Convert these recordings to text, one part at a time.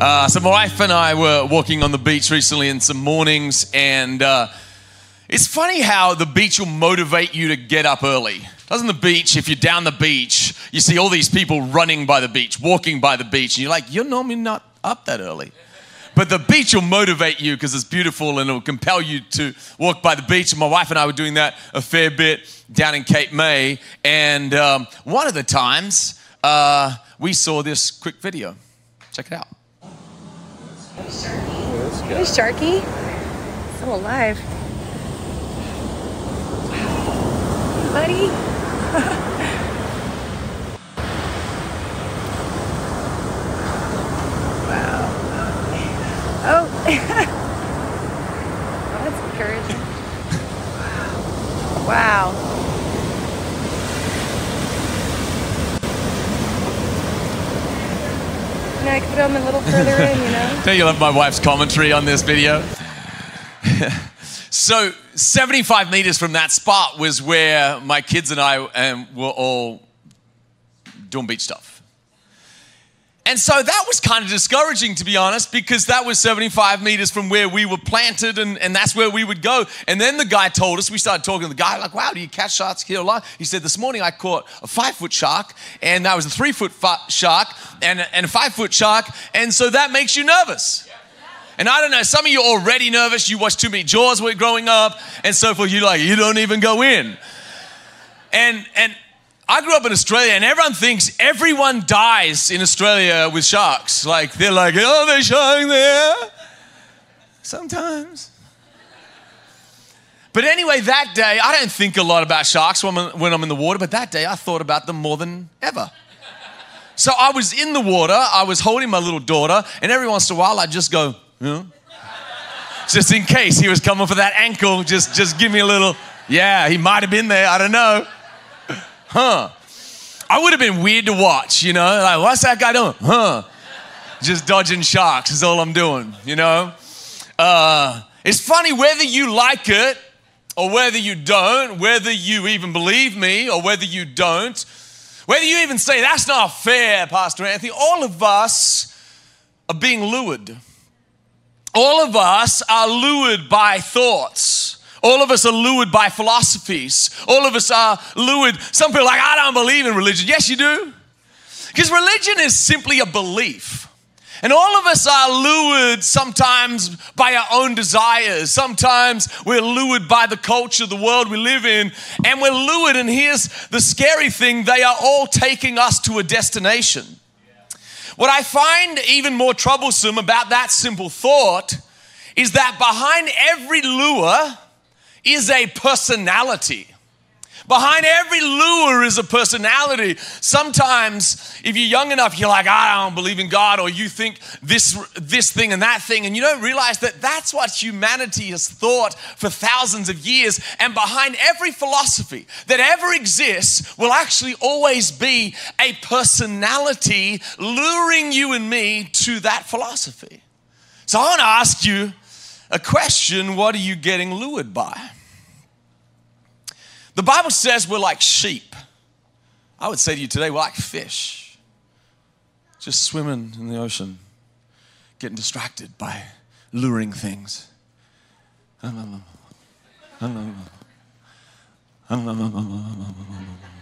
Uh, so my wife and I were walking on the beach recently in some mornings, and uh, it's funny how the beach will motivate you to get up early. Doesn't the beach, if you're down the beach, you see all these people running by the beach, walking by the beach, and you're like, you're normally not up that early. But the beach will motivate you because it's beautiful and it will compel you to walk by the beach. And my wife and I were doing that a fair bit down in Cape May. And um, one of the times uh, we saw this quick video. Check it out. Hey, Sharky. Still alive. Wow. Buddy. wow. Oh. oh, that's encouraging. Wow. Wow. You know, I could put them a little further in, you know? Don't you love my wife's commentary on this video? so, 75 meters from that spot was where my kids and I um, were all doing beach stuff. And so that was kind of discouraging, to be honest, because that was 75 meters from where we were planted, and, and that's where we would go. And then the guy told us, we started talking to the guy, like, wow, do you catch sharks here a lot? He said, this morning I caught a five foot shark, and that was a three foot shark, and, and a five foot shark, and so that makes you nervous. And I don't know, some of you are already nervous. You watched too many Jaws when growing up, and so forth. You're like, you don't even go in. And and I grew up in Australia, and everyone thinks everyone dies in Australia with sharks. Like they're like, oh, there's shark there. Sometimes. But anyway, that day, I don't think a lot about sharks when I'm, when I'm in the water, but that day I thought about them more than ever. So I was in the water, I was holding my little daughter, and every once in a while I'd just go, you know, just in case he was coming for that ankle, just, just give me a little, yeah, he might have been there, I don't know. Huh. I would have been weird to watch, you know, like, what's that guy doing? Huh. Just dodging sharks is all I'm doing, you know. Uh, it's funny whether you like it or whether you don't, whether you even believe me or whether you don't, whether you even say, that's not fair, Pastor Anthony, all of us are being lured. All of us are lured by thoughts. All of us are lured by philosophies. All of us are lured. Some people are like, I don't believe in religion. Yes, you do. Because religion is simply a belief. And all of us are lured sometimes by our own desires. Sometimes we're lured by the culture, the world we live in, and we're lured. And here's the scary thing they are all taking us to a destination. What I find even more troublesome about that simple thought is that behind every lure is a personality. Behind every lure is a personality. Sometimes, if you're young enough, you're like, I don't believe in God, or you think this, this thing and that thing, and you don't realize that that's what humanity has thought for thousands of years. And behind every philosophy that ever exists will actually always be a personality luring you and me to that philosophy. So I want to ask you a question what are you getting lured by? The Bible says we're like sheep. I would say to you today, we're like fish, just swimming in the ocean, getting distracted by luring things.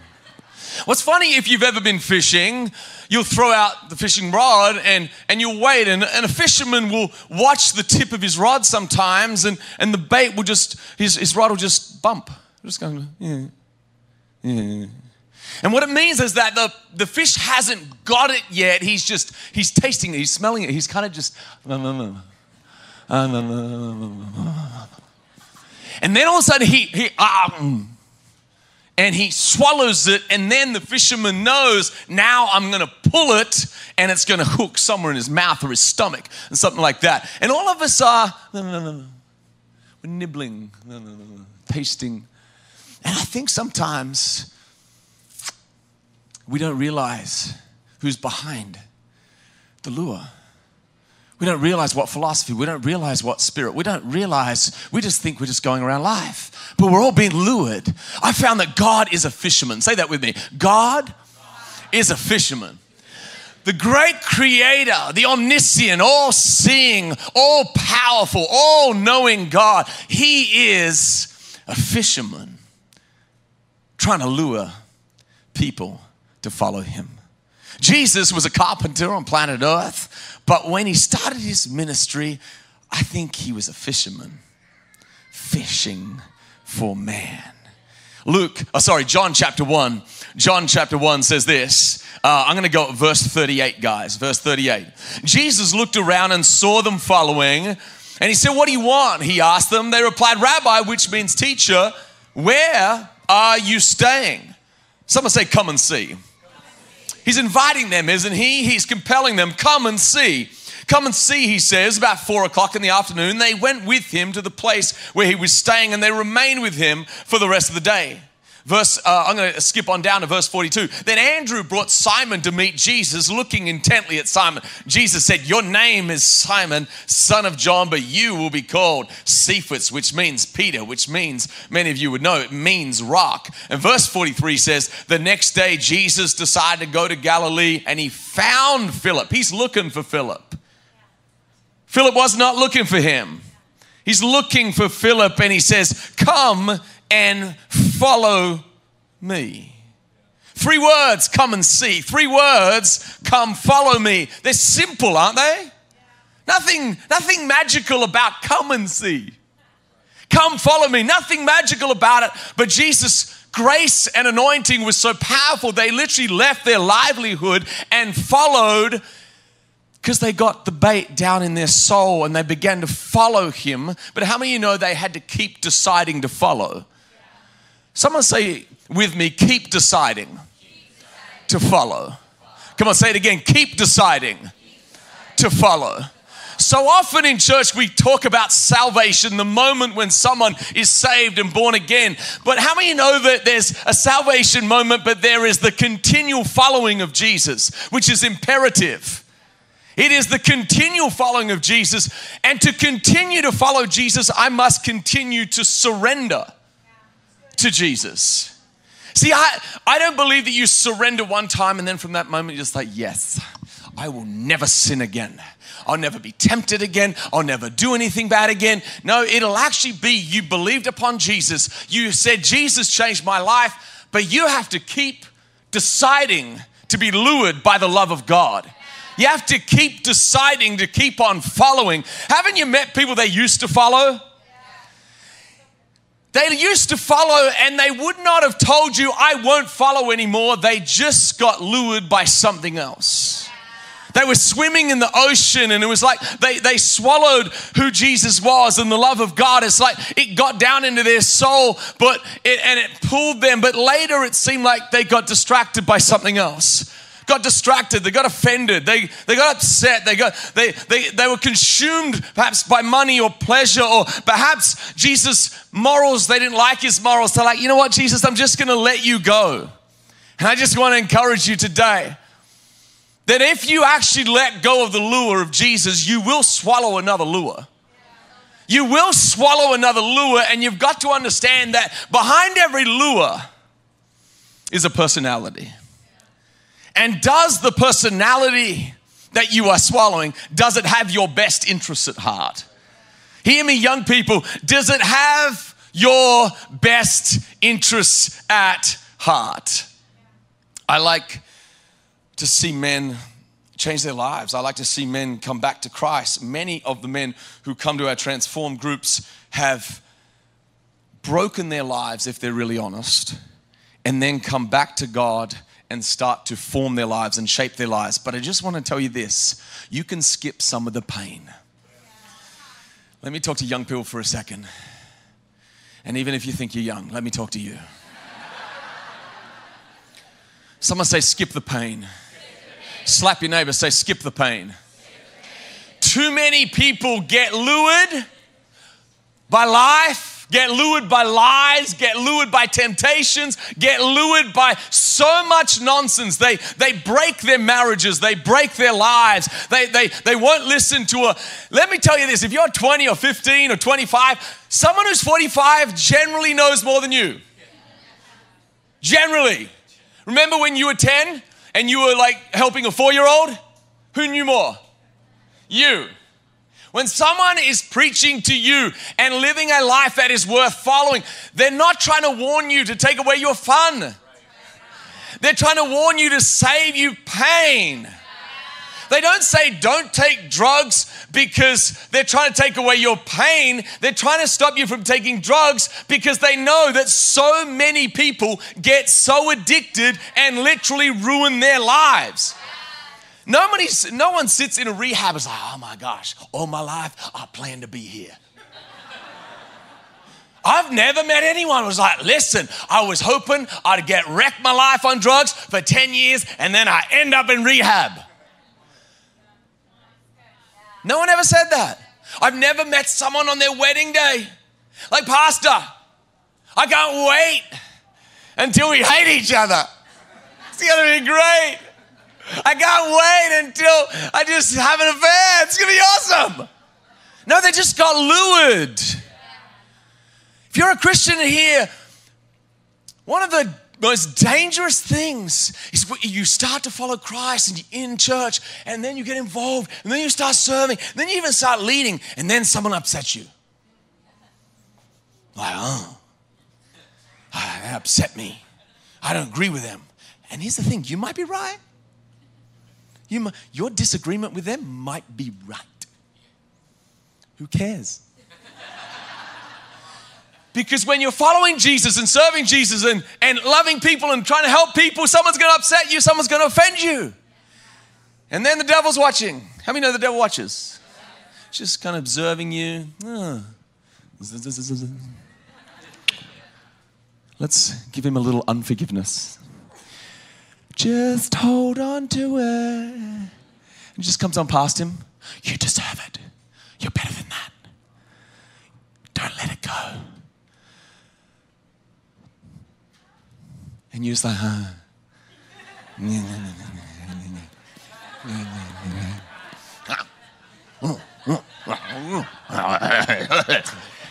What's funny, if you've ever been fishing, you'll throw out the fishing rod and, and you'll wait, and, and a fisherman will watch the tip of his rod sometimes, and, and the bait will just, his, his rod will just bump just going, yeah, yeah. And what it means is that the, the fish hasn't got it yet. He's just, he's tasting it, he's smelling it. He's kind of just, and then all of a sudden he, he um, and he swallows it, and then the fisherman knows now I'm going to pull it and it's going to hook somewhere in his mouth or his stomach and something like that. And all of us are no, no, no. We're nibbling, tasting. And I think sometimes we don't realize who's behind the lure. We don't realize what philosophy, we don't realize what spirit, we don't realize, we just think we're just going around life. But we're all being lured. I found that God is a fisherman. Say that with me God is a fisherman. The great creator, the omniscient, all seeing, all powerful, all knowing God, he is a fisherman trying to lure people to follow him. Jesus was a carpenter on planet Earth, but when he started his ministry, I think he was a fisherman, fishing for man. Luke, oh, sorry, John chapter 1. John chapter 1 says this. Uh, I'm going to go at verse 38, guys. Verse 38. Jesus looked around and saw them following, and he said, What do you want? He asked them. They replied, Rabbi, which means teacher, where are you staying? Someone say, Come and see. He's inviting them, isn't he? He's compelling them, come and see. Come and see, he says, about four o'clock in the afternoon. They went with him to the place where he was staying and they remained with him for the rest of the day. Verse, uh, I'm going to skip on down to verse 42. Then Andrew brought Simon to meet Jesus, looking intently at Simon. Jesus said, Your name is Simon, son of John, but you will be called Cephas, which means Peter, which means, many of you would know, it means rock. And verse 43 says, The next day Jesus decided to go to Galilee and he found Philip. He's looking for Philip. Philip was not looking for him. He's looking for Philip and he says, Come and follow me. Three words, come and see. Three words, come follow me. They're simple, aren't they? Nothing, nothing magical about come and see. Come follow me. Nothing magical about it. But Jesus' grace and anointing was so powerful, they literally left their livelihood and followed because they got the bait down in their soul and they began to follow him. But how many of you know they had to keep deciding to follow? Someone say with me, keep deciding to follow. Come on, say it again. Keep deciding to follow. So often in church, we talk about salvation, the moment when someone is saved and born again. But how many know that there's a salvation moment, but there is the continual following of Jesus, which is imperative? It is the continual following of Jesus. And to continue to follow Jesus, I must continue to surrender to Jesus. See, I, I don't believe that you surrender one time and then from that moment you're just like, yes, I will never sin again. I'll never be tempted again. I'll never do anything bad again. No, it'll actually be you believed upon Jesus. You said, Jesus changed my life, but you have to keep deciding to be lured by the love of God. You have to keep deciding to keep on following. Haven't you met people they used to follow? They used to follow and they would not have told you, I won't follow anymore. They just got lured by something else. They were swimming in the ocean and it was like they, they swallowed who Jesus was and the love of God. It's like it got down into their soul, but it, and it pulled them. But later it seemed like they got distracted by something else got distracted, they got offended, they, they got upset, they, got, they, they, they were consumed perhaps by money or pleasure, or perhaps Jesus' morals, they didn't like his morals. They're like, you know what, Jesus, I'm just gonna let you go. And I just wanna encourage you today that if you actually let go of the lure of Jesus, you will swallow another lure. You will swallow another lure, and you've got to understand that behind every lure is a personality. And does the personality that you are swallowing, does it have your best interests at heart? Hear me, young people, does it have your best interests at heart? I like to see men change their lives. I like to see men come back to Christ. Many of the men who come to our transform groups have broken their lives, if they're really honest, and then come back to God and start to form their lives and shape their lives. But I just want to tell you this you can skip some of the pain. Let me talk to young people for a second. And even if you think you're young, let me talk to you. Someone say, skip the pain. Slap your neighbor, say, skip the pain. Too many people get lured by life, get lured by lies, get lured by temptations, get lured by so much nonsense. They, they break their marriages, they break their lives, they, they, they won't listen to a. Let me tell you this if you're 20 or 15 or 25, someone who's 45 generally knows more than you. Generally. Remember when you were 10 and you were like helping a four year old? Who knew more? You. When someone is preaching to you and living a life that is worth following, they're not trying to warn you to take away your fun. They're trying to warn you to save you pain. They don't say don't take drugs because they're trying to take away your pain. They're trying to stop you from taking drugs because they know that so many people get so addicted and literally ruin their lives. Nobody, no one sits in a rehab and is like, oh my gosh, all my life I plan to be here. I've never met anyone who was like, listen, I was hoping I'd get wrecked my life on drugs for 10 years and then I end up in rehab. No one ever said that. I've never met someone on their wedding day. Like, Pastor, I can't wait until we hate each other. It's gonna be great. I can't wait until I just have an affair. It's gonna be awesome. No, they just got lured. If you're a Christian here, one of the most dangerous things is you start to follow Christ and you're in church and then you get involved and then you start serving, then you even start leading, and then someone upsets you. Like, oh, ah, that upset me. I don't agree with them. And here's the thing you might be right. You your disagreement with them might be right. Who cares? Because when you're following Jesus and serving Jesus and, and loving people and trying to help people, someone's going to upset you, someone's going to offend you. And then the devil's watching. How many know the devil watches? Just kind of observing you. Oh. Let's give him a little unforgiveness. Just hold on to it. And just comes on past him. You deserve it. You're better than that. Don't let it go. And you're just like, huh.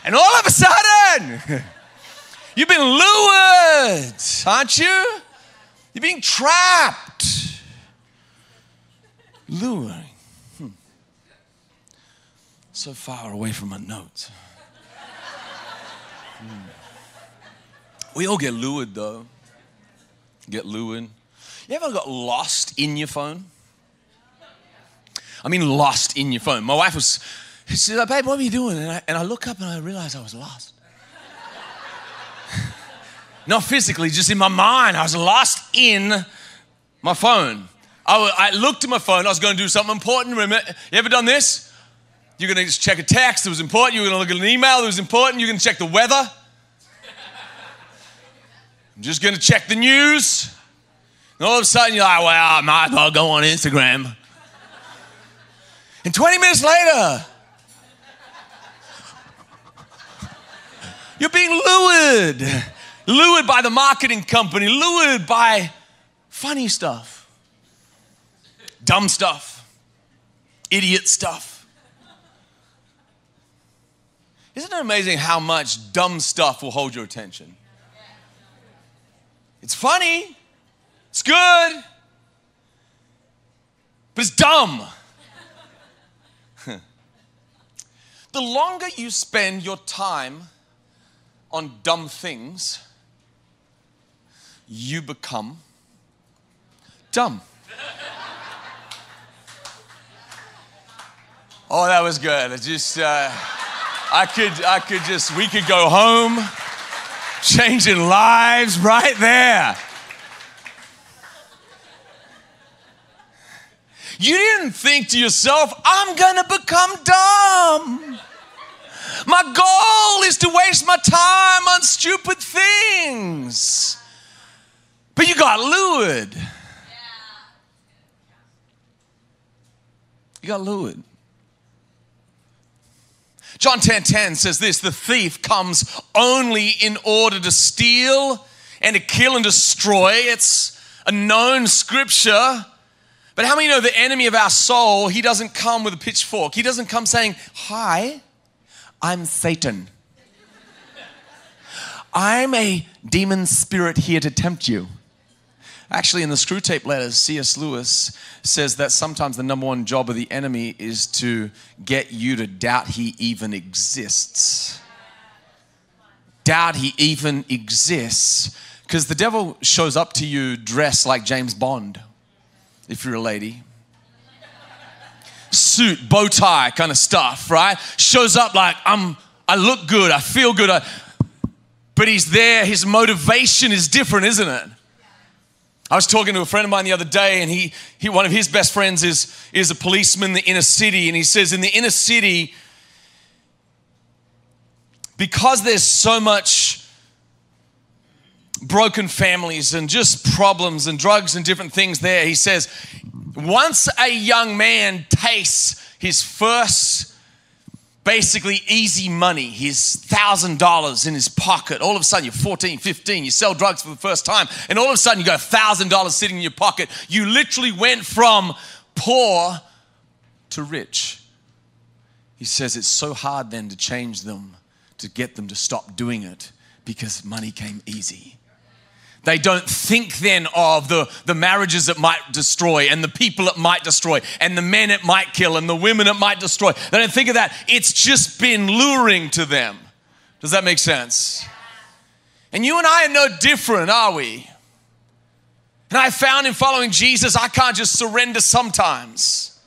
and all of a sudden, you've been lured, aren't you? You're being trapped. Luring. Hmm. So far away from my notes. Hmm. We all get lured though get lured. You ever got lost in your phone? I mean, lost in your phone. My wife was, she said, babe, what are you doing? And I, and I look up and I realize I was lost. Not physically, just in my mind. I was lost in my phone. I, I looked at my phone. I was going to do something important. Remember, you ever done this? You're going to just check a text that was important. You're going to look at an email that was important. You're going to check the weather. I'm just going to check the news. And all of a sudden, you're like, well, I might as well go on Instagram. And 20 minutes later, you're being lured. Lured by the marketing company, lured by funny stuff, dumb stuff, idiot stuff. Isn't it amazing how much dumb stuff will hold your attention? It's funny, it's good, but it's dumb. the longer you spend your time on dumb things, you become dumb. Oh, that was good. I just, uh, I could, I could just, we could go home changing lives right there. You didn't think to yourself, I'm gonna become dumb. My goal is to waste my time on stupid things. But you got lured. You got lured. John 10:10 10, 10 says this, the thief comes only in order to steal and to kill and destroy. It's a known scripture. But how many know the enemy of our soul, he doesn't come with a pitchfork. He doesn't come saying, "Hi, I'm Satan." I'm a demon spirit here to tempt you. Actually, in the Screwtape letters, C.S. Lewis says that sometimes the number one job of the enemy is to get you to doubt he even exists. Doubt he even exists. Because the devil shows up to you dressed like James Bond, if you're a lady. Suit, bow tie kind of stuff, right? Shows up like, I'm, I look good, I feel good. I, but he's there, his motivation is different, isn't it? I was talking to a friend of mine the other day, and he, he one of his best friends is, is a policeman in the inner city. And he says, in the inner city, because there's so much broken families and just problems and drugs and different things there, he says, once a young man tastes his first basically easy money, his $1,000 in his pocket. All of a sudden, you're 14, 15, you sell drugs for the first time, and all of a sudden, you got a $1,000 sitting in your pocket. You literally went from poor to rich. He says it's so hard then to change them, to get them to stop doing it because money came easy. They don't think then of the, the marriages it might destroy and the people it might destroy and the men it might kill and the women it might destroy. They don't think of that. It's just been luring to them. Does that make sense? And you and I are no different, are we? And I found in following Jesus, I can't just surrender sometimes.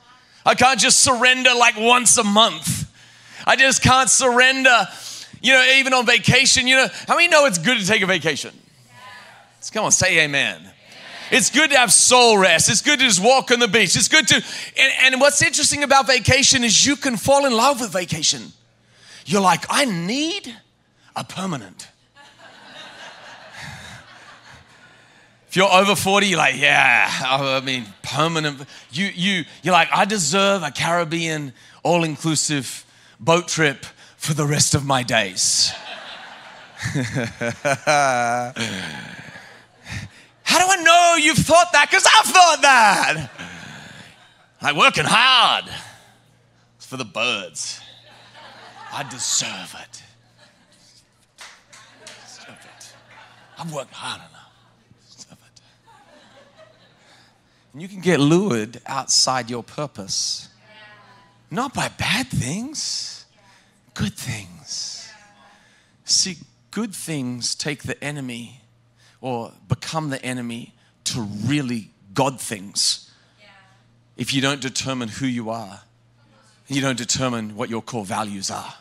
I can't just surrender like once a month. I just can't surrender, you know, even on vacation. You know, how many know it's good to take a vacation? Come on, say amen. amen. It's good to have soul rest. It's good to just walk on the beach. It's good to, and, and what's interesting about vacation is you can fall in love with vacation. You're like, I need a permanent. if you're over 40, you're like, yeah, I mean, permanent. You, you, you're like, I deserve a Caribbean all-inclusive boat trip for the rest of my days. How do I know you've thought that? Because I've thought that. I'm working hard. It's for the birds. I deserve it. Deserve it. I've worked hard enough. Deserve it. And you can get lured outside your purpose. Not by bad things, good things. See, good things take the enemy or become the enemy to really God things if you don't determine who you are. You don't determine what your core values are.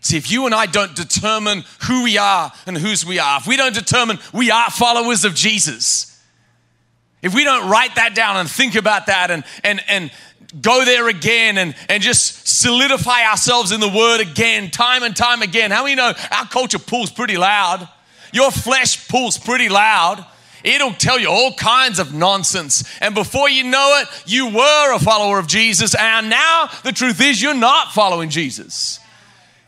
See, if you and I don't determine who we are and whose we are, if we don't determine we are followers of Jesus, if we don't write that down and think about that and, and, and go there again and, and just solidify ourselves in the word again, time and time again, how many know our culture pulls pretty loud? Your flesh pulls pretty loud. It'll tell you all kinds of nonsense. And before you know it, you were a follower of Jesus. And now the truth is, you're not following Jesus.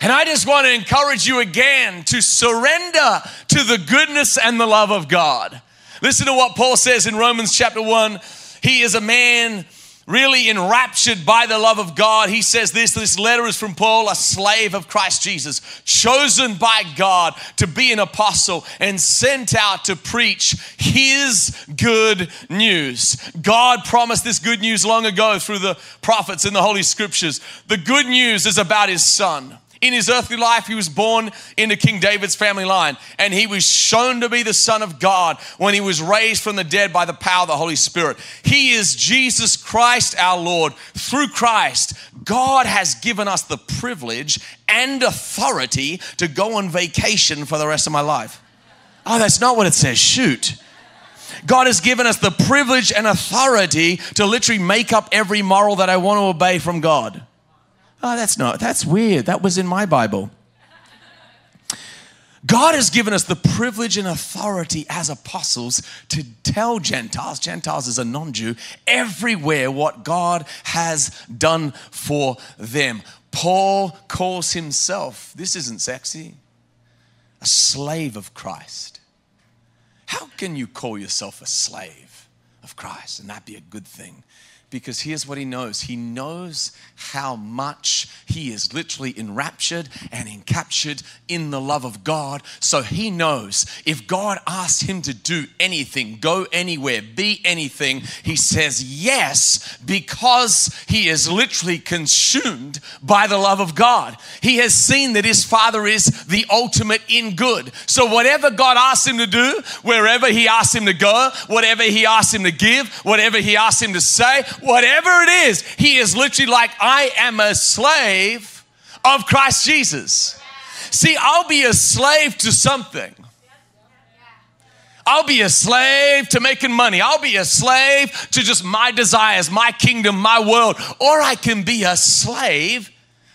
And I just want to encourage you again to surrender to the goodness and the love of God. Listen to what Paul says in Romans chapter 1. He is a man really enraptured by the love of God. He says this this letter is from Paul, a slave of Christ Jesus, chosen by God to be an apostle and sent out to preach his good news. God promised this good news long ago through the prophets in the Holy Scriptures. The good news is about his son. In his earthly life, he was born into King David's family line, and he was shown to be the Son of God when he was raised from the dead by the power of the Holy Spirit. He is Jesus Christ our Lord. Through Christ, God has given us the privilege and authority to go on vacation for the rest of my life. Oh, that's not what it says. Shoot. God has given us the privilege and authority to literally make up every moral that I want to obey from God. Oh, that's not, that's weird. That was in my Bible. God has given us the privilege and authority as apostles to tell Gentiles, Gentiles is a non Jew, everywhere what God has done for them. Paul calls himself, this isn't sexy, a slave of Christ. How can you call yourself a slave of Christ and that be a good thing? Because here's what he knows he knows how much he is literally enraptured and encaptured in the love of God. So he knows if God asks him to do anything, go anywhere, be anything, he says yes because he is literally consumed by the love of God. He has seen that his Father is the ultimate in good. So whatever God asks him to do, wherever he asks him to go, whatever he asks him to give, whatever he asks him to say, whatever it is, he is literally like, I am a slave of Christ Jesus. See, I'll be a slave to something. I'll be a slave to making money. I'll be a slave to just my desires, my kingdom, my world. Or I can be a slave.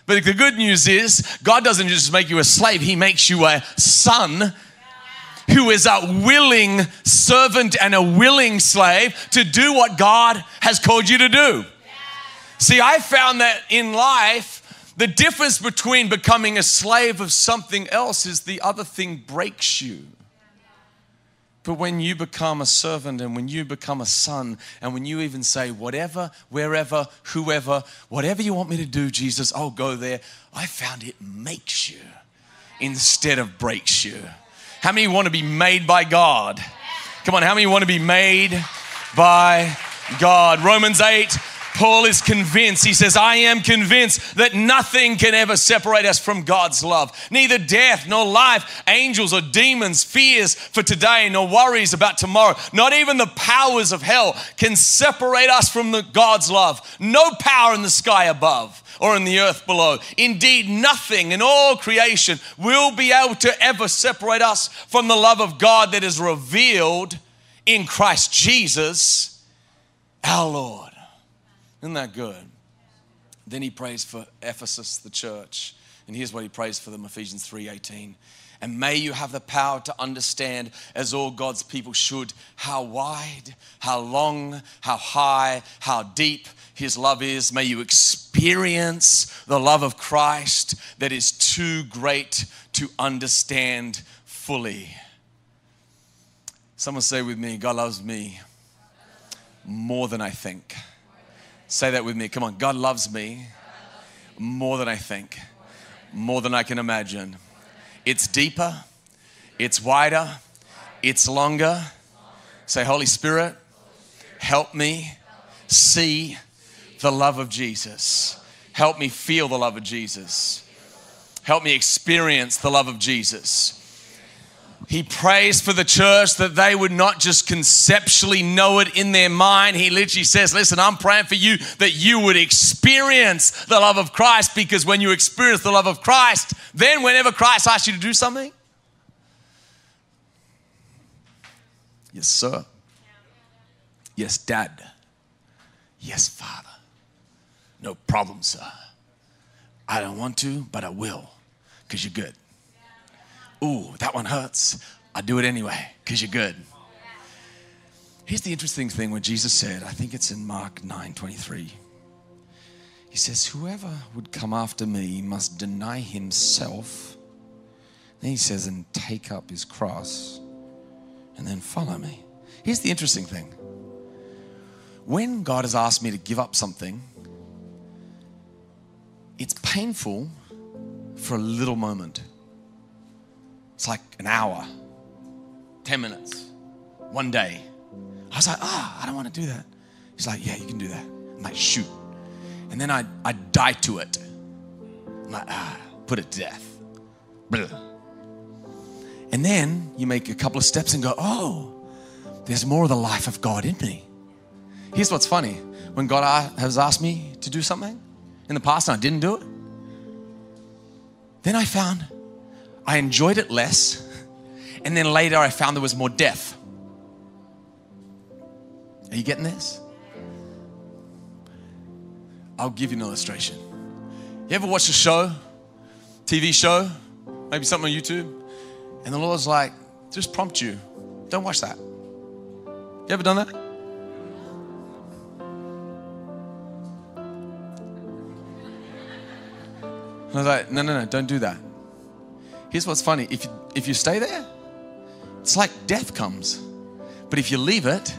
But the good news is, God doesn't just make you a slave, He makes you a son who is a willing servant and a willing slave to do what God has called you to do. See, I found that in life, the difference between becoming a slave of something else is the other thing breaks you. But when you become a servant and when you become a son, and when you even say, whatever, wherever, whoever, whatever you want me to do, Jesus, I'll go there, I found it makes you instead of breaks you. How many want to be made by God? Come on, how many want to be made by God? Romans 8, Paul is convinced. He says, I am convinced that nothing can ever separate us from God's love. Neither death nor life, angels or demons, fears for today, nor worries about tomorrow. Not even the powers of hell can separate us from the God's love. No power in the sky above or in the earth below. Indeed, nothing in all creation will be able to ever separate us from the love of God that is revealed in Christ Jesus, our Lord. Isn't that good? Then he prays for Ephesus, the church. And here's what he prays for them Ephesians 3:18. And may you have the power to understand, as all God's people should, how wide, how long, how high, how deep His love is. May you experience the love of Christ that is too great to understand fully. Someone say with me, God loves me more than I think. Say that with me. Come on. God loves me more than I think, more than I can imagine. It's deeper, it's wider, it's longer. Say, Holy Spirit, help me see the love of Jesus. Help me feel the love of Jesus. Help me experience the love of Jesus. He prays for the church that they would not just conceptually know it in their mind. He literally says, Listen, I'm praying for you that you would experience the love of Christ because when you experience the love of Christ, then whenever Christ asks you to do something, yes, sir. Yes, dad. Yes, father. No problem, sir. I don't want to, but I will because you're good. Ooh, that one hurts. I do it anyway because you're good. Here's the interesting thing when Jesus said, I think it's in Mark 9 23. He says, Whoever would come after me must deny himself. Then he says, and take up his cross and then follow me. Here's the interesting thing when God has asked me to give up something, it's painful for a little moment. It's like an hour, 10 minutes, one day. I was like, ah, oh, I don't want to do that. He's like, yeah, you can do that. I'm like, shoot. And then I, I die to it. I'm like, ah, put it to death. Blah. And then you make a couple of steps and go, oh, there's more of the life of God in me. Here's what's funny when God has asked me to do something in the past and I didn't do it, then I found I enjoyed it less. And then later I found there was more death. Are you getting this? I'll give you an illustration. You ever watch a show, TV show, maybe something on YouTube, And the Lord's like, just prompt you, don't watch that. You ever done that? I was like, no, no, no, don't do that. Here's what's funny if you, if you stay there, it's like death comes. But if you leave it,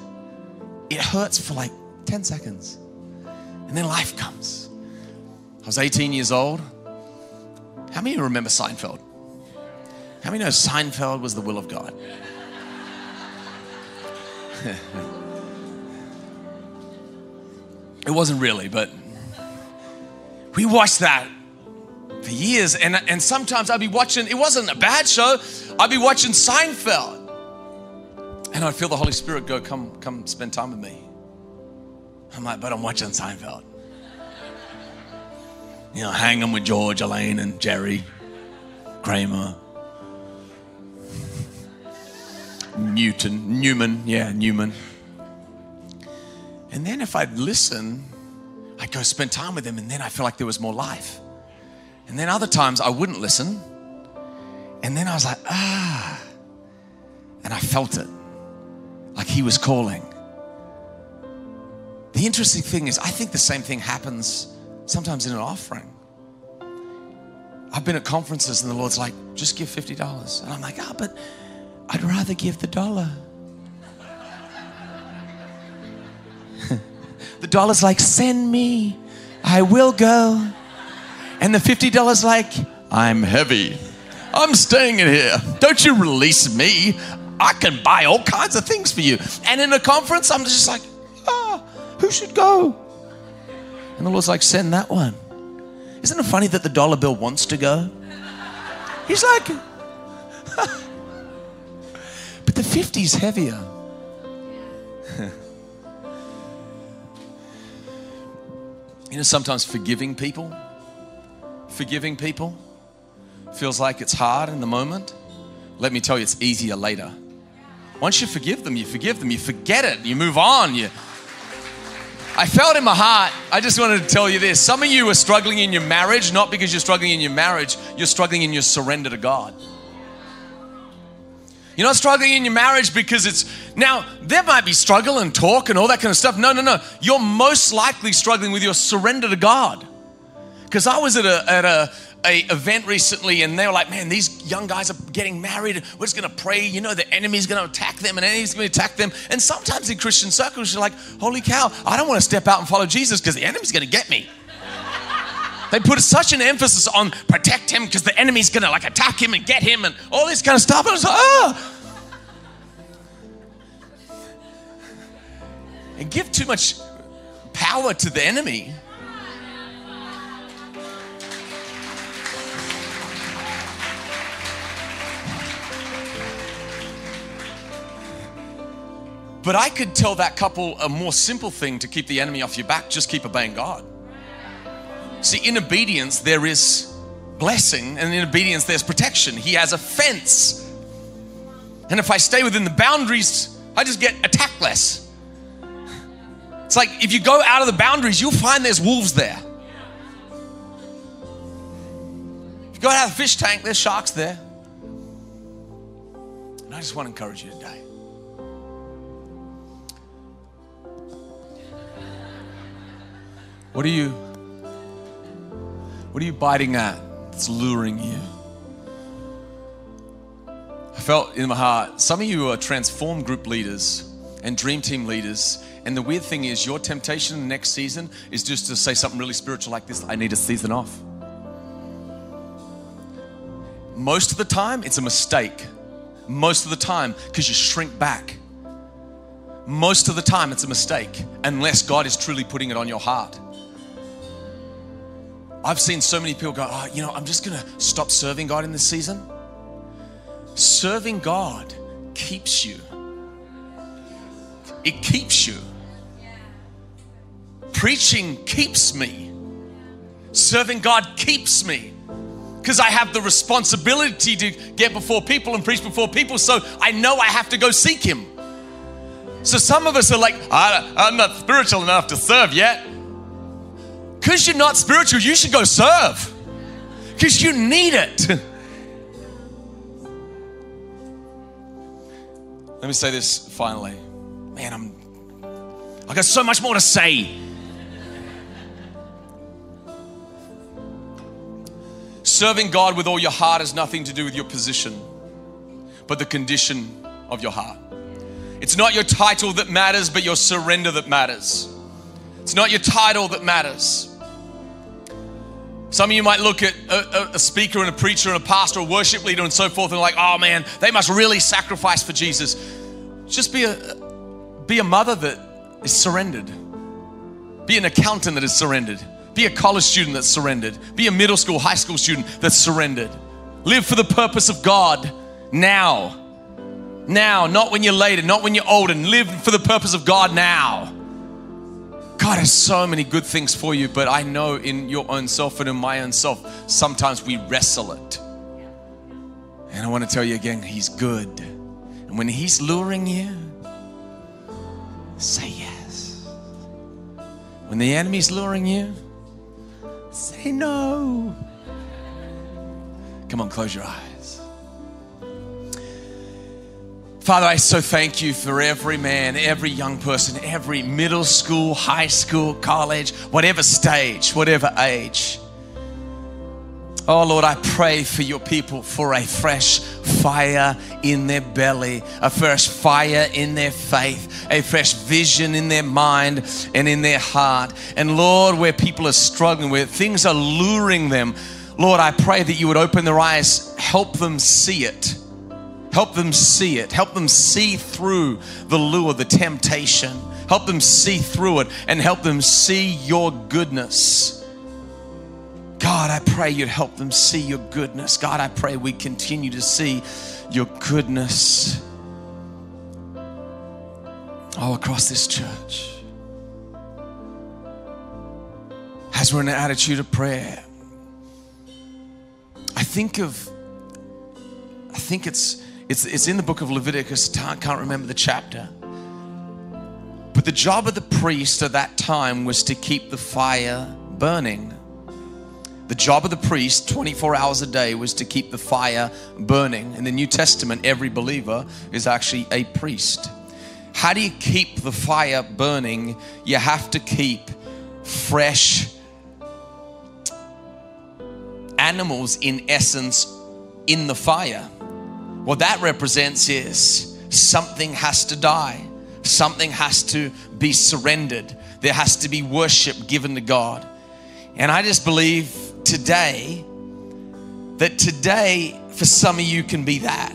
it hurts for like 10 seconds. And then life comes. I was 18 years old. How many of you remember Seinfeld? How many know Seinfeld was the will of God? it wasn't really, but we watched that for years. And, and sometimes I'd be watching, it wasn't a bad show, I'd be watching Seinfeld. And I'd feel the Holy Spirit go, come, come spend time with me. I'm like, but I'm watching Seinfeld. You know, hanging with George, Elaine, and Jerry, Kramer, Newton, Newman, yeah, Newman. And then if I'd listen, I'd go spend time with them, and then I feel like there was more life. And then other times I wouldn't listen, and then I was like, ah, and I felt it, like he was calling. The interesting thing is, I think the same thing happens sometimes in an offering. I've been at conferences and the Lord's like, just give $50. And I'm like, ah, oh, but I'd rather give the dollar. the dollar's like, send me, I will go. And the $50 like, I'm heavy. I'm staying in here. Don't you release me. I can buy all kinds of things for you. And in a conference, I'm just like, ah, who should go? And the Lord's like, send that one. Isn't it funny that the dollar bill wants to go? He's like, but the 50's heavier. you know, sometimes forgiving people, forgiving people feels like it's hard in the moment. Let me tell you, it's easier later. Once you forgive them, you forgive them, you forget it, you move on, you I felt in my heart, I just wanted to tell you this. Some of you are struggling in your marriage, not because you're struggling in your marriage, you're struggling in your surrender to God. You're not struggling in your marriage because it's now there might be struggle and talk and all that kind of stuff. No, no, no. You're most likely struggling with your surrender to God. Because I was at a at a a event recently and they were like, man, these young guys are getting married. We're just going to pray. You know, the enemy's going to attack them and enemy's going to attack them. And sometimes in Christian circles, you're like, holy cow, I don't want to step out and follow Jesus because the enemy's going to get me. they put such an emphasis on protect him because the enemy's going to like attack him and get him and all this kind of stuff. And I was like, oh. And give too much power to the enemy But I could tell that couple a more simple thing to keep the enemy off your back just keep obeying God. See, in obedience, there is blessing, and in obedience, there's protection. He has a fence. And if I stay within the boundaries, I just get attacked less. It's like if you go out of the boundaries, you'll find there's wolves there. If you go out of the fish tank, there's sharks there. And I just want to encourage you today. What are you What are you biting at that's luring you? I felt in my heart, some of you are transformed group leaders and dream team leaders. And the weird thing is, your temptation next season is just to say something really spiritual like this I need a season off. Most of the time, it's a mistake. Most of the time, because you shrink back. Most of the time, it's a mistake, unless God is truly putting it on your heart. I've seen so many people go, oh, you know, I'm just going to stop serving God in this season. Serving God keeps you. It keeps you. Preaching keeps me. Serving God keeps me. Because I have the responsibility to get before people and preach before people, so I know I have to go seek Him. So some of us are like, ah, I'm not spiritual enough to serve yet because you're not spiritual, you should go serve because you need it. Let me say this finally. Man, I'm I got so much more to say. Serving God with all your heart has nothing to do with your position, but the condition of your heart. It's not your title that matters, but your surrender that matters. It's not your title that matters. Some of you might look at a, a, speaker and a preacher and a pastor, a worship leader, and so forth, and like, oh man, they must really sacrifice for Jesus. Just be a be a mother that is surrendered. Be an accountant that is surrendered. Be a college student that's surrendered. Be a middle school, high school student that's surrendered. Live for the purpose of God now. Now, not when you're later, not when you're older. Live for the purpose of God now. God has so many good things for you, but I know in your own self and in my own self, sometimes we wrestle it. And I want to tell you again, He's good. And when He's luring you, say yes. When the enemy's luring you, say no. Come on, close your eyes. Father, I so thank you for every man, every young person, every middle school, high school, college, whatever stage, whatever age. Oh Lord, I pray for your people for a fresh fire in their belly, a fresh fire in their faith, a fresh vision in their mind and in their heart. And Lord, where people are struggling, where things are luring them, Lord, I pray that you would open their eyes, help them see it. Help them see it. Help them see through the lure, the temptation. Help them see through it and help them see your goodness. God, I pray you'd help them see your goodness. God, I pray we continue to see your goodness all across this church. As we're in an attitude of prayer, I think of, I think it's, it's, it's in the book of Leviticus, I can't remember the chapter. But the job of the priest at that time was to keep the fire burning. The job of the priest 24 hours a day was to keep the fire burning. In the New Testament, every believer is actually a priest. How do you keep the fire burning? You have to keep fresh animals, in essence, in the fire. What that represents is something has to die, something has to be surrendered, there has to be worship given to God. And I just believe today that today for some of you can be that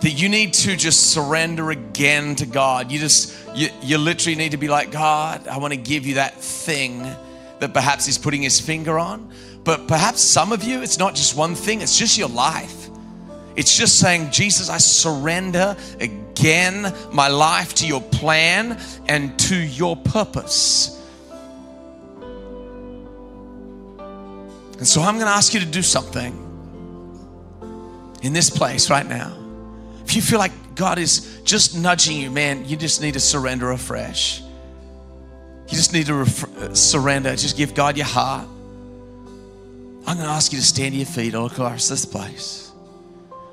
that you need to just surrender again to God. You just, you, you literally need to be like, God, I want to give you that thing that perhaps He's putting His finger on. But perhaps some of you, it's not just one thing, it's just your life. It's just saying, Jesus, I surrender again my life to your plan and to your purpose. And so I'm going to ask you to do something in this place right now. If you feel like God is just nudging you, man, you just need to surrender afresh. You just need to ref- surrender. Just give God your heart. I'm going to ask you to stand to your feet all across this place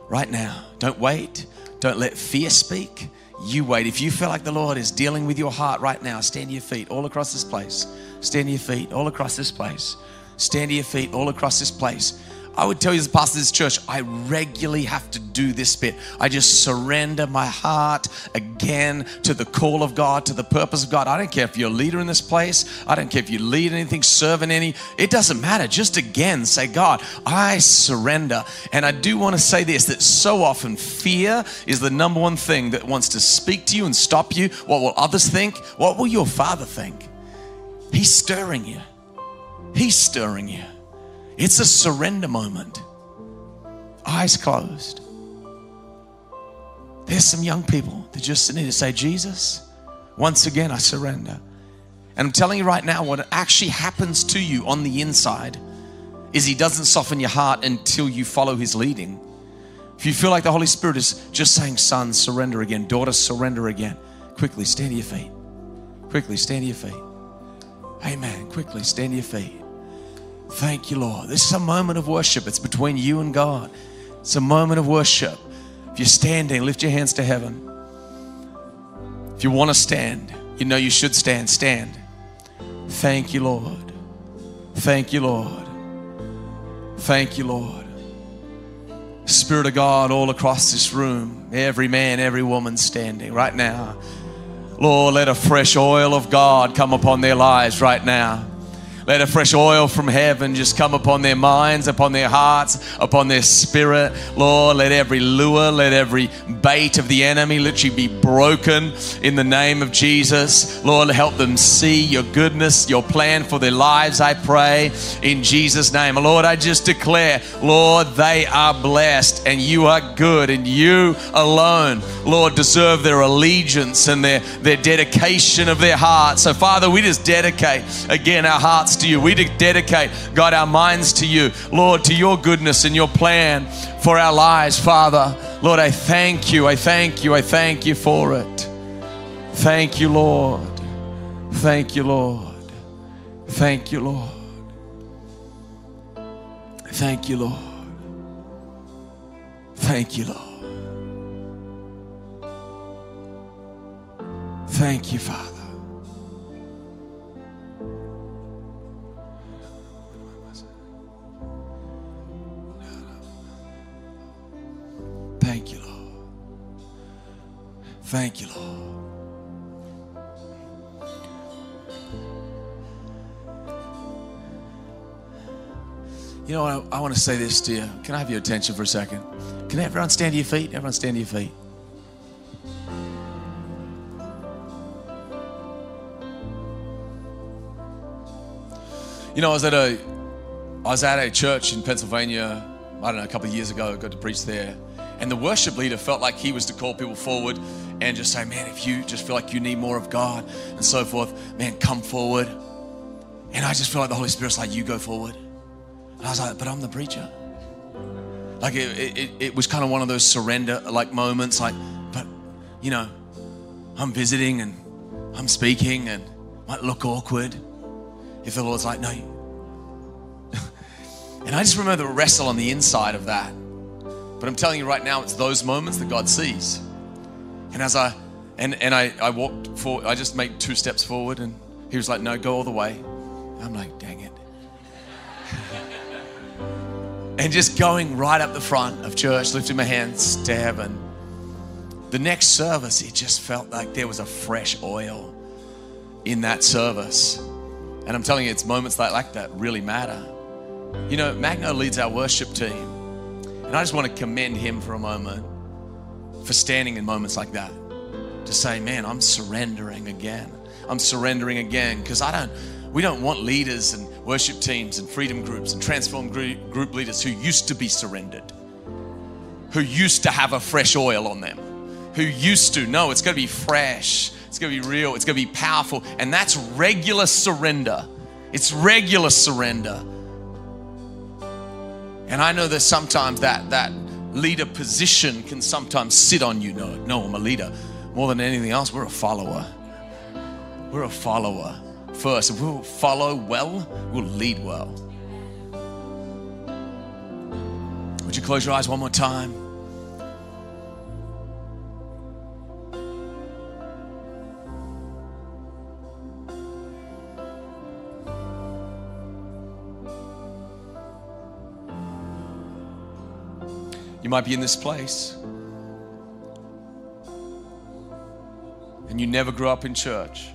right now. Don't wait. Don't let fear speak. You wait. If you feel like the Lord is dealing with your heart right now, stand to your feet all across this place. Stand to your feet all across this place. Stand to your feet all across this place. I would tell you as a pastor of this church, I regularly have to do this bit. I just surrender my heart again to the call of God, to the purpose of God. I don't care if you're a leader in this place. I don't care if you lead anything, serve in any. It doesn't matter. Just again say, God, I surrender. And I do want to say this that so often fear is the number one thing that wants to speak to you and stop you. What will others think? What will your father think? He's stirring you. He's stirring you. It's a surrender moment. Eyes closed. There's some young people that just need to say, Jesus, once again, I surrender. And I'm telling you right now, what actually happens to you on the inside is He doesn't soften your heart until you follow His leading. If you feel like the Holy Spirit is just saying, Son, surrender again, daughter, surrender again, quickly stand to your feet. Quickly stand to your feet. Amen. Quickly stand to your feet. Thank you, Lord. This is a moment of worship. It's between you and God. It's a moment of worship. If you're standing, lift your hands to heaven. If you want to stand, you know you should stand. Stand. Thank you, Lord. Thank you, Lord. Thank you, Lord. Spirit of God all across this room, every man, every woman standing right now. Lord, let a fresh oil of God come upon their lives right now. Let a fresh oil from heaven just come upon their minds, upon their hearts, upon their spirit. Lord, let every lure, let every bait of the enemy literally be broken in the name of Jesus. Lord, help them see your goodness, your plan for their lives, I pray, in Jesus' name. Lord, I just declare, Lord, they are blessed and you are good and you alone, Lord, deserve their allegiance and their, their dedication of their heart. So, Father, we just dedicate again our hearts to you. We dedicate, God, our minds to you, Lord, to your goodness and your plan for our lives, Father. Lord, I thank you. I thank you. I thank you for it. Thank you, Lord. Thank you, Lord. Thank you, Lord. Thank you, Lord. Thank you, Lord. Thank you, Father. Thank you, Lord. Thank you, Lord. You know? I, I want to say this to you. Can I have your attention for a second? Can everyone stand to your feet? Everyone stand to your feet. You know, I was at a I was at a church in Pennsylvania, I don't know, a couple of years ago, I got to preach there. And the worship leader felt like he was to call people forward and just say, Man, if you just feel like you need more of God and so forth, man, come forward. And I just feel like the Holy Spirit's like, You go forward. And I was like, But I'm the preacher. Like it, it, it was kind of one of those surrender like moments, like, but you know, I'm visiting and I'm speaking and might look awkward. If the Lord's like, no. and I just remember the wrestle on the inside of that. But I'm telling you right now, it's those moments that God sees. And as I and and I, I walked forward, I just made two steps forward and he was like, no, go all the way. I'm like, dang it. and just going right up the front of church, lifting my hands heaven. The next service, it just felt like there was a fresh oil in that service. And I'm telling you, it's moments like, like that really matter. You know, Magno leads our worship team. And I just want to commend him for a moment for standing in moments like that. To say, man, I'm surrendering again. I'm surrendering again. Because I don't, we don't want leaders and worship teams and freedom groups and transform group, group leaders who used to be surrendered, who used to have a fresh oil on them, who used to. No, it's going to be fresh. It's going to be real. It's going to be powerful. And that's regular surrender. It's regular surrender. And I know that sometimes that, that leader position can sometimes sit on you. No, no, I'm a leader. More than anything else, we're a follower. We're a follower first. If we'll follow well, we'll lead well. Would you close your eyes one more time? You might be in this place and you never grew up in church.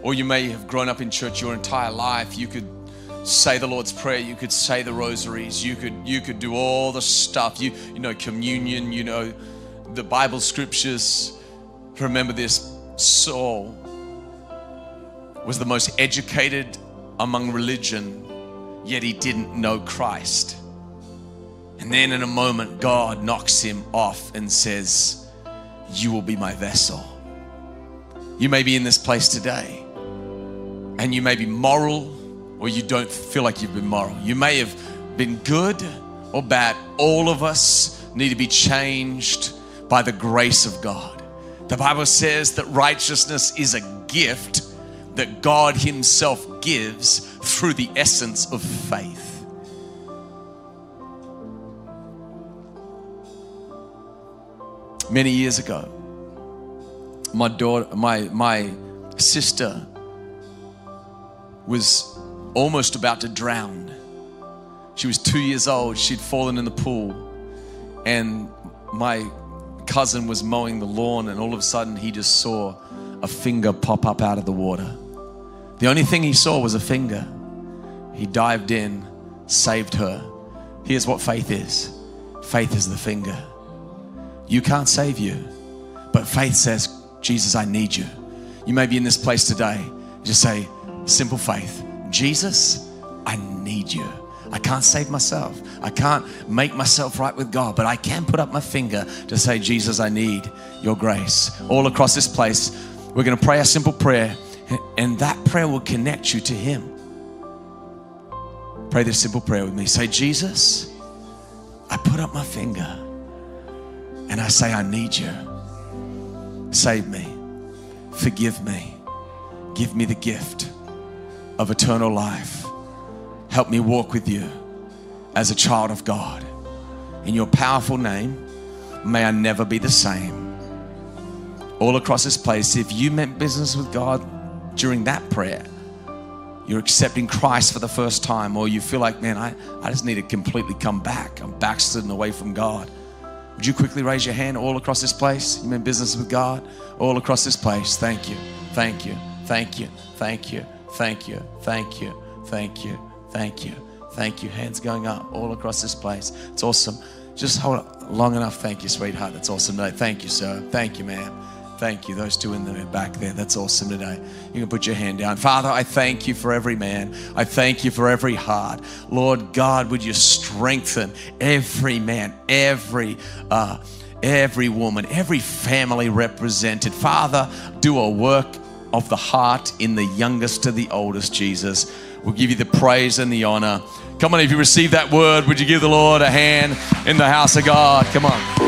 Or you may have grown up in church your entire life. You could say the Lord's Prayer, you could say the rosaries, you could you could do all the stuff. You you know communion, you know the Bible scriptures. Remember this Saul was the most educated among religion, yet he didn't know Christ. And then in a moment, God knocks him off and says, You will be my vessel. You may be in this place today and you may be moral or you don't feel like you've been moral. You may have been good or bad. All of us need to be changed by the grace of God. The Bible says that righteousness is a gift that God Himself gives through the essence of faith. Many years ago. My daughter, my my sister was almost about to drown. She was two years old. She'd fallen in the pool, and my cousin was mowing the lawn, and all of a sudden he just saw a finger pop up out of the water. The only thing he saw was a finger. He dived in, saved her. Here's what faith is faith is the finger. You can't save you, but faith says, Jesus, I need you. You may be in this place today. Just say, simple faith Jesus, I need you. I can't save myself. I can't make myself right with God, but I can put up my finger to say, Jesus, I need your grace. All across this place, we're going to pray a simple prayer, and that prayer will connect you to Him. Pray this simple prayer with me. Say, Jesus, I put up my finger and I say, I need you. Save me, forgive me, give me the gift of eternal life. Help me walk with you as a child of God. In your powerful name, may I never be the same. All across this place, if you meant business with God during that prayer, you're accepting Christ for the first time, or you feel like, man, I, I just need to completely come back. I'm backslidden away from God. Would you quickly raise your hand all across this place? You mean business with God? All across this place. Thank you. Thank you. Thank you. Thank you. Thank you. Thank you. Thank you. Thank you. Thank you. Hands going up all across this place. It's awesome. Just hold it long enough. Thank you, sweetheart. That's awesome today. Thank you, sir. Thank you, ma'am. Thank you. Those two in the back there. That's awesome today. You can put your hand down. Father, I thank you for every man. I thank you for every heart. Lord God, would you strengthen every man, every uh, every woman, every family represented. Father, do a work of the heart in the youngest to the oldest, Jesus. We'll give you the praise and the honor. Come on, if you receive that word, would you give the Lord a hand in the house of God? Come on.